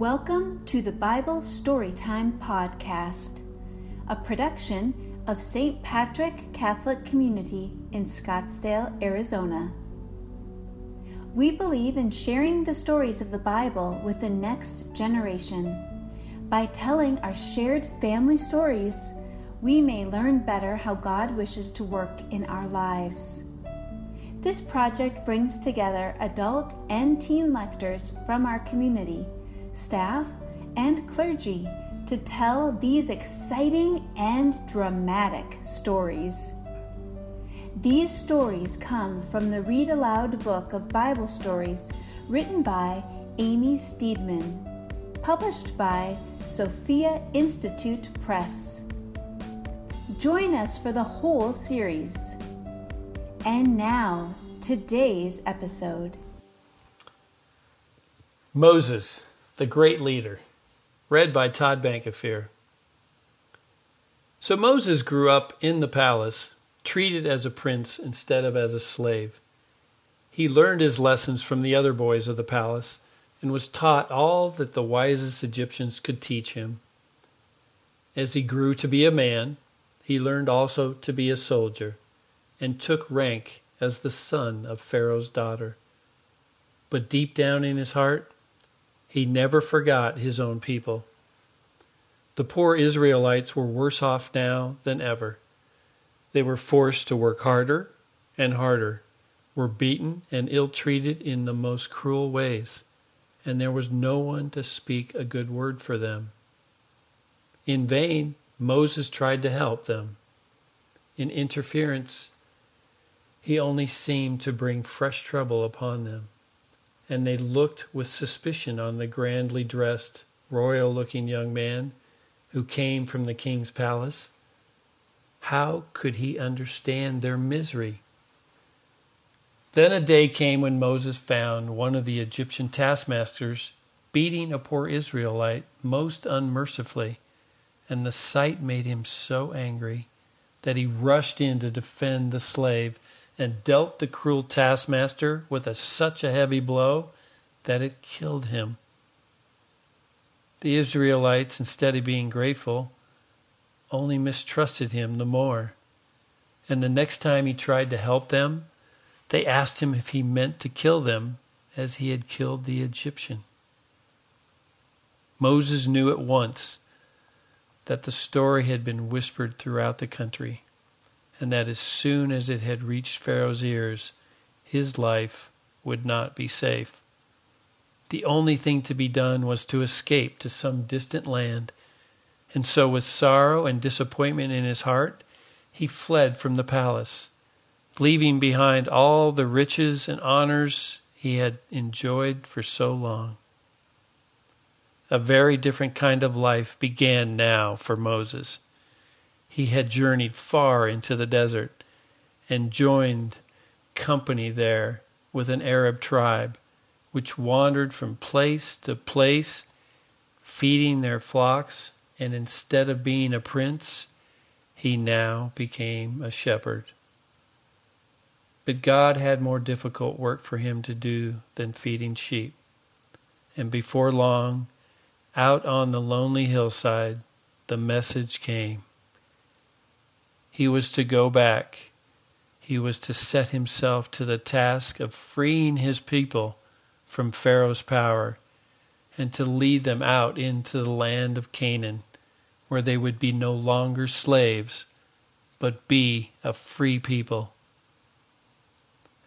Welcome to the Bible Storytime Podcast, a production of St. Patrick Catholic Community in Scottsdale, Arizona. We believe in sharing the stories of the Bible with the next generation. By telling our shared family stories, we may learn better how God wishes to work in our lives. This project brings together adult and teen lectors from our community staff, and clergy to tell these exciting and dramatic stories. These stories come from the Read Aloud book of Bible stories written by Amy Steedman, published by Sophia Institute Press. Join us for the whole series. And now, today's episode Moses the Great Leader, read by Todd Bankafear. So Moses grew up in the palace, treated as a prince instead of as a slave. He learned his lessons from the other boys of the palace and was taught all that the wisest Egyptians could teach him. As he grew to be a man, he learned also to be a soldier and took rank as the son of Pharaoh's daughter. But deep down in his heart, he never forgot his own people. The poor Israelites were worse off now than ever. They were forced to work harder and harder, were beaten and ill treated in the most cruel ways, and there was no one to speak a good word for them. In vain, Moses tried to help them. In interference, he only seemed to bring fresh trouble upon them and they looked with suspicion on the grandly dressed, royal looking young man who came from the king's palace. How could he understand their misery? Then a day came when Moses found one of the Egyptian taskmasters beating a poor Israelite most unmercifully, and the sight made him so angry that he rushed in to defend the slave and dealt the cruel taskmaster with a, such a heavy blow that it killed him. The Israelites, instead of being grateful, only mistrusted him the more. And the next time he tried to help them, they asked him if he meant to kill them as he had killed the Egyptian. Moses knew at once that the story had been whispered throughout the country and that as soon as it had reached Pharaoh's ears, his life would not be safe. The only thing to be done was to escape to some distant land, and so, with sorrow and disappointment in his heart, he fled from the palace, leaving behind all the riches and honors he had enjoyed for so long. A very different kind of life began now for Moses he had journeyed far into the desert and joined company there with an Arab tribe, which wandered from place to place, feeding their flocks, and instead of being a prince, he now became a shepherd. But God had more difficult work for him to do than feeding sheep. And before long, out on the lonely hillside, the message came he was to go back. He was to set himself to the task of freeing his people from Pharaoh's power and to lead them out into the land of Canaan, where they would be no longer slaves, but be a free people.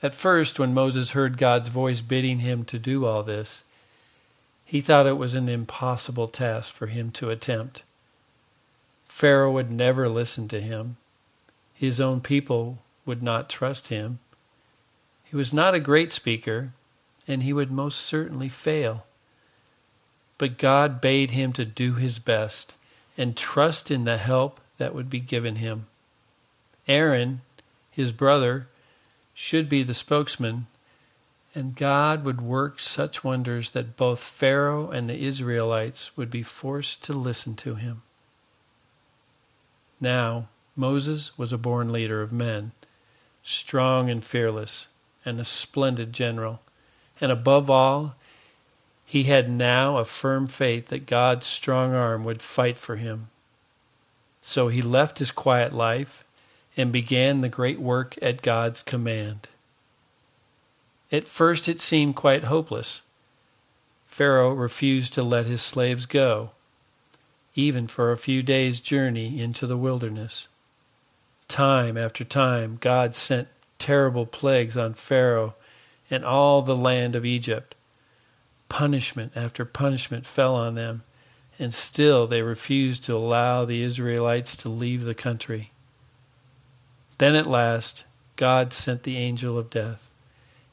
At first, when Moses heard God's voice bidding him to do all this, he thought it was an impossible task for him to attempt. Pharaoh would never listen to him. His own people would not trust him. He was not a great speaker, and he would most certainly fail. But God bade him to do his best and trust in the help that would be given him. Aaron, his brother, should be the spokesman, and God would work such wonders that both Pharaoh and the Israelites would be forced to listen to him. Now, Moses was a born leader of men, strong and fearless, and a splendid general. And above all, He had now a firm faith that God's strong arm would fight for him. So he left his quiet life and began the great work at God's command. At first it seemed quite hopeless. Pharaoh refused to let his slaves go, even for a few days' journey into the wilderness. Time after time, God sent terrible plagues on Pharaoh and all the land of Egypt. Punishment after punishment fell on them, and still they refused to allow the Israelites to leave the country. Then at last, God sent the angel of death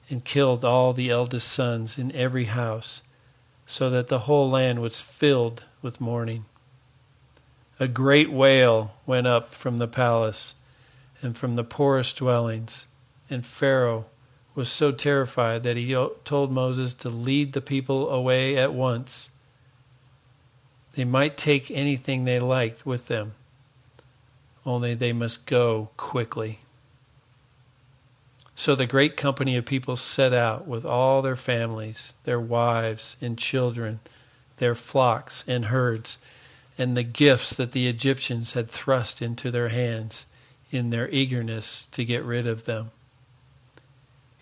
and killed all the eldest sons in every house, so that the whole land was filled with mourning. A great wail went up from the palace and from the poorest dwellings, and Pharaoh was so terrified that he told Moses to lead the people away at once. They might take anything they liked with them, only they must go quickly. So the great company of people set out with all their families, their wives and children, their flocks and herds, and the gifts that the Egyptians had thrust into their hands in their eagerness to get rid of them.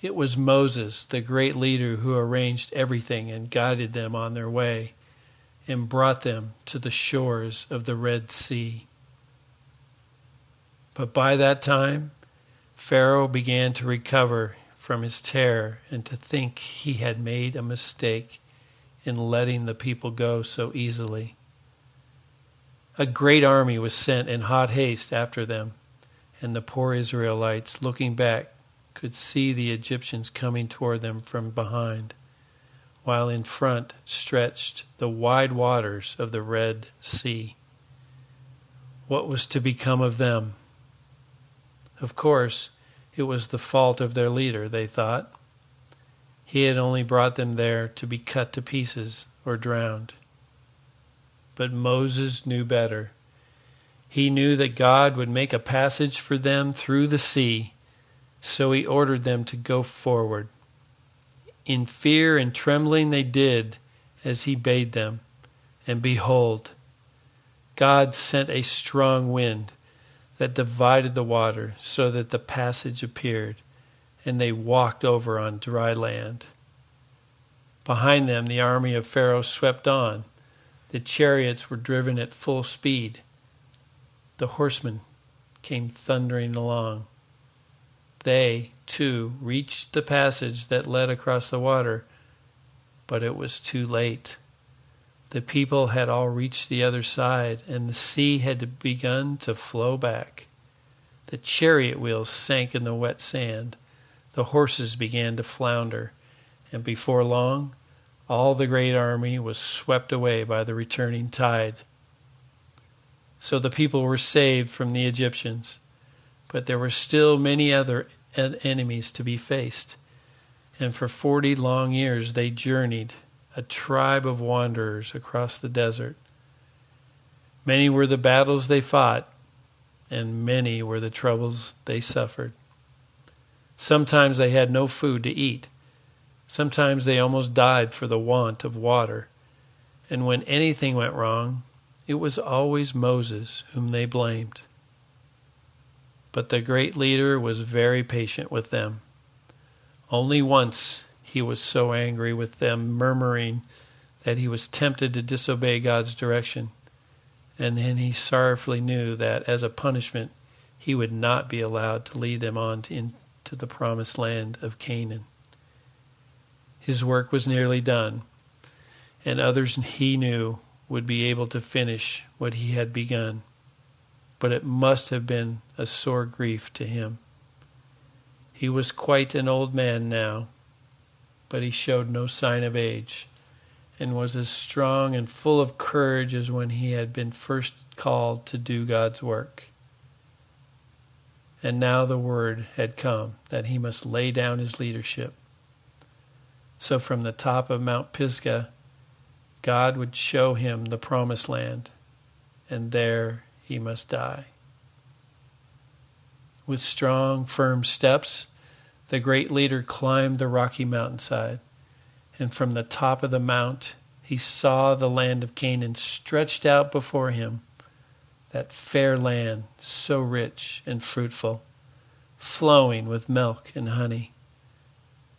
It was Moses, the great leader, who arranged everything and guided them on their way and brought them to the shores of the Red Sea. But by that time, Pharaoh began to recover from his terror and to think he had made a mistake in letting the people go so easily. A great army was sent in hot haste after them, and the poor Israelites, looking back, could see the Egyptians coming toward them from behind, while in front stretched the wide waters of the Red Sea. What was to become of them? Of course, it was the fault of their leader, they thought. He had only brought them there to be cut to pieces or drowned. But Moses knew better. He knew that God would make a passage for them through the sea so he ordered them to go forward. In fear and trembling they did as he bade them. And behold, God sent a strong wind that divided the water so that the passage appeared, and they walked over on dry land. Behind them, the army of Pharaoh swept on. The chariots were driven at full speed. The horsemen came thundering along they, too, reached the passage that led across the water, but it was too late. The people had all reached the other side, and the sea had begun to flow back. The chariot wheels sank in the wet sand. The horses began to flounder, and before long, all the great army was swept away by the returning tide. So the people were saved from the Egyptians. But there were still many other enemies to be faced. And for forty long years they journeyed, a tribe of wanderers across the desert. Many were the battles they fought, and many were the troubles they suffered. Sometimes they had no food to eat. Sometimes they almost died for the want of water. And when anything went wrong, it was always Moses whom they blamed. But the great leader was very patient with them. Only once he was so angry with them, murmuring that he was tempted to disobey God's direction. And then he sorrowfully knew that as a punishment, he would not be allowed to lead them on to, into the promised land of Canaan. His work was nearly done, and others he knew would be able to finish what he had begun but it must have been a sore grief to him. He was quite an old man now, but he showed no sign of age, and was as strong and full of courage as when he had been first called to do God's work. And now the word had come that he must lay down his leadership. So from the top of Mount Pisgah, God would show him the promised land, and there he must die. With strong, firm steps, the great leader climbed the rocky mountainside, And from the top of the mount, he saw the land of Canaan stretched out before him, that fair land, so rich and fruitful, flowing with milk and honey.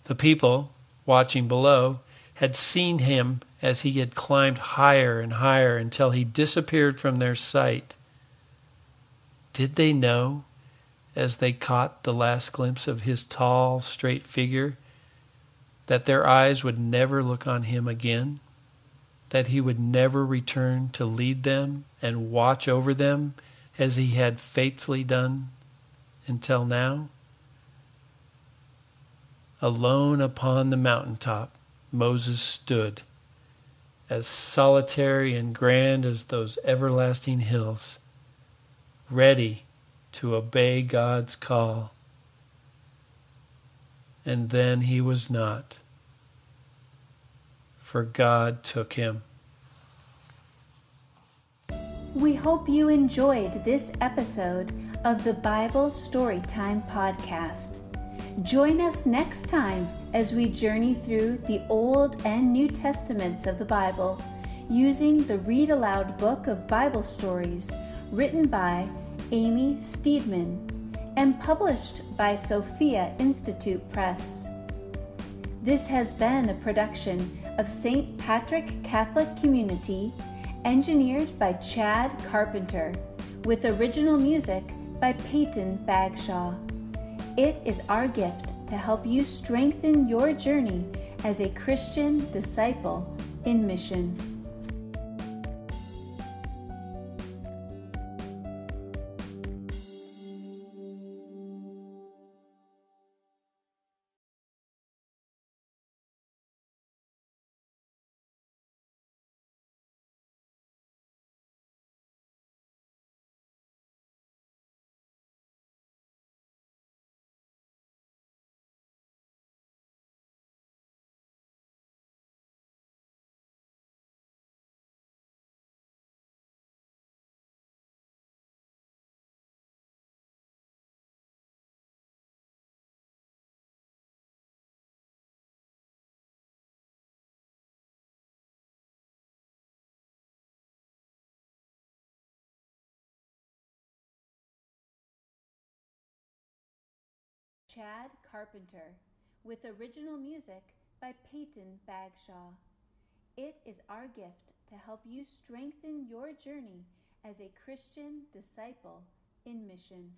The people, watching below, had seen him as he had climbed higher and higher until he disappeared from their sight. Did they know, as they caught the last glimpse of his tall, straight figure, that their eyes would never look on him again? That he would never return to lead them and watch over them as he had faithfully done until now? Alone upon the mountaintop, Moses stood, as solitary and grand as those everlasting hills, ready to obey God's call. And then he was not, for God took him. We hope you enjoyed this episode of the Bible Storytime Podcast. Join us next time as we journey through the Old and New Testaments of the Bible using the Read Aloud book of Bible stories written by Amy Steedman and published by Sophia Institute Press. This has been a production of St. Patrick Catholic Community, engineered by Chad Carpenter, with original music by Peyton Bagshaw. It is our gift to help you strengthen your journey as a Christian disciple in mission. Chad Carpenter, with original music by Peyton Bagshaw. It is our gift to help you strengthen your journey as a Christian disciple in mission.